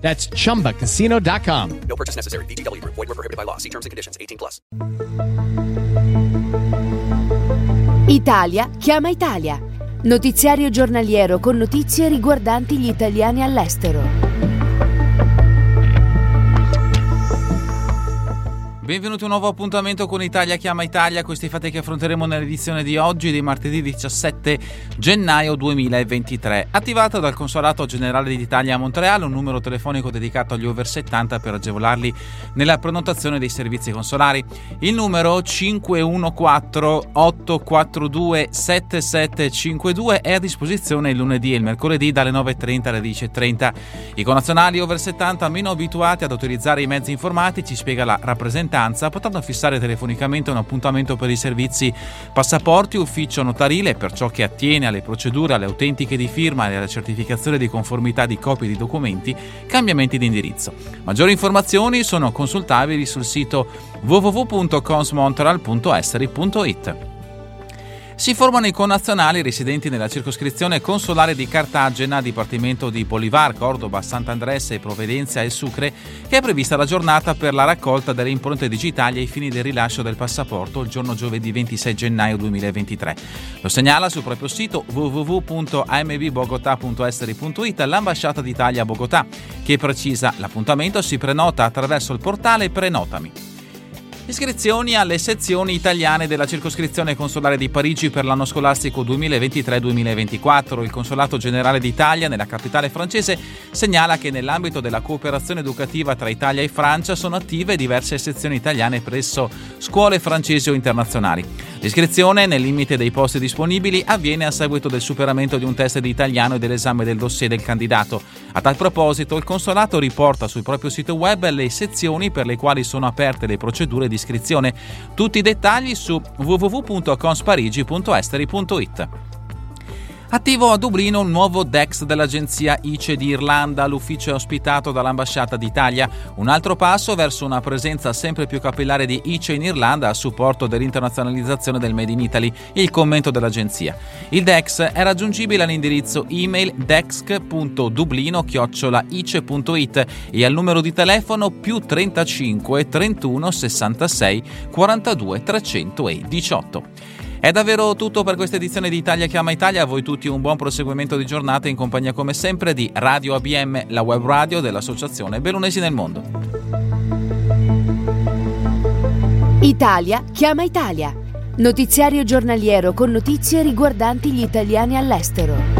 That's chumbacasino.com. No purchase necessary. VGW Group. Void were prohibited by law. See terms and conditions. 18 plus. Italia chiama Italia. Notiziario giornaliero con notizie riguardanti gli italiani all'estero. Benvenuti a un nuovo appuntamento con Italia Chiama Italia, questi fatti che affronteremo nell'edizione di oggi di martedì 17 gennaio 2023. Attivato dal Consolato Generale d'Italia a Montreal un numero telefonico dedicato agli over 70 per agevolarli nella prenotazione dei servizi consolari. Il numero 514 842 7752 è a disposizione il lunedì e il mercoledì dalle 9.30 alle 10.30. I connazionali over 70 meno abituati ad utilizzare i mezzi informatici, spiega la rappresentante potranno fissare telefonicamente un appuntamento per i servizi passaporti, ufficio notarile per ciò che attiene alle procedure, alle autentiche di firma e alla certificazione di conformità di copie di documenti, cambiamenti di indirizzo. Maggiori informazioni sono consultabili sul sito www.consmontreal.esteri.it. Si formano i connazionali residenti nella circoscrizione consolare di Cartagena, Dipartimento di Bolivar, Cordoba, Sant'Andrés e Providencia e Sucre, che è prevista la giornata per la raccolta delle impronte digitali ai fini del rilascio del passaporto il giorno giovedì 26 gennaio 2023. Lo segnala sul proprio sito www.ambogotà.esteri.it l'ambasciata d'Italia a Bogotà, che precisa l'appuntamento si prenota attraverso il portale Prenotami. Iscrizioni alle sezioni italiane della circoscrizione consolare di Parigi per l'anno scolastico 2023-2024. Il Consolato Generale d'Italia nella capitale francese segnala che nell'ambito della cooperazione educativa tra Italia e Francia sono attive diverse sezioni italiane presso scuole francesi o internazionali. L'iscrizione, nel limite dei posti disponibili, avviene a seguito del superamento di un test di italiano e dell'esame del dossier del candidato. A tal proposito, il Consolato riporta sul proprio sito web le sezioni per le quali sono aperte le procedure di iscrizione. Tutti i dettagli su www.consparigi.esteri.it. Attivo a Dublino un nuovo DEX dell'agenzia ICE di Irlanda, l'ufficio è ospitato dall'ambasciata d'Italia. Un altro passo verso una presenza sempre più capillare di ICE in Irlanda a supporto dell'internazionalizzazione del Made in Italy, il commento dell'agenzia. Il DEX è raggiungibile all'indirizzo email dex.dublino-ice.it e al numero di telefono più 35 31 66 42 318. È davvero tutto per questa edizione di Italia Chiama Italia. A voi tutti un buon proseguimento di giornata in compagnia come sempre di Radio ABM, la web radio dell'Associazione Bellunesi nel Mondo. Italia chiama Italia. Notiziario giornaliero con notizie riguardanti gli italiani all'estero.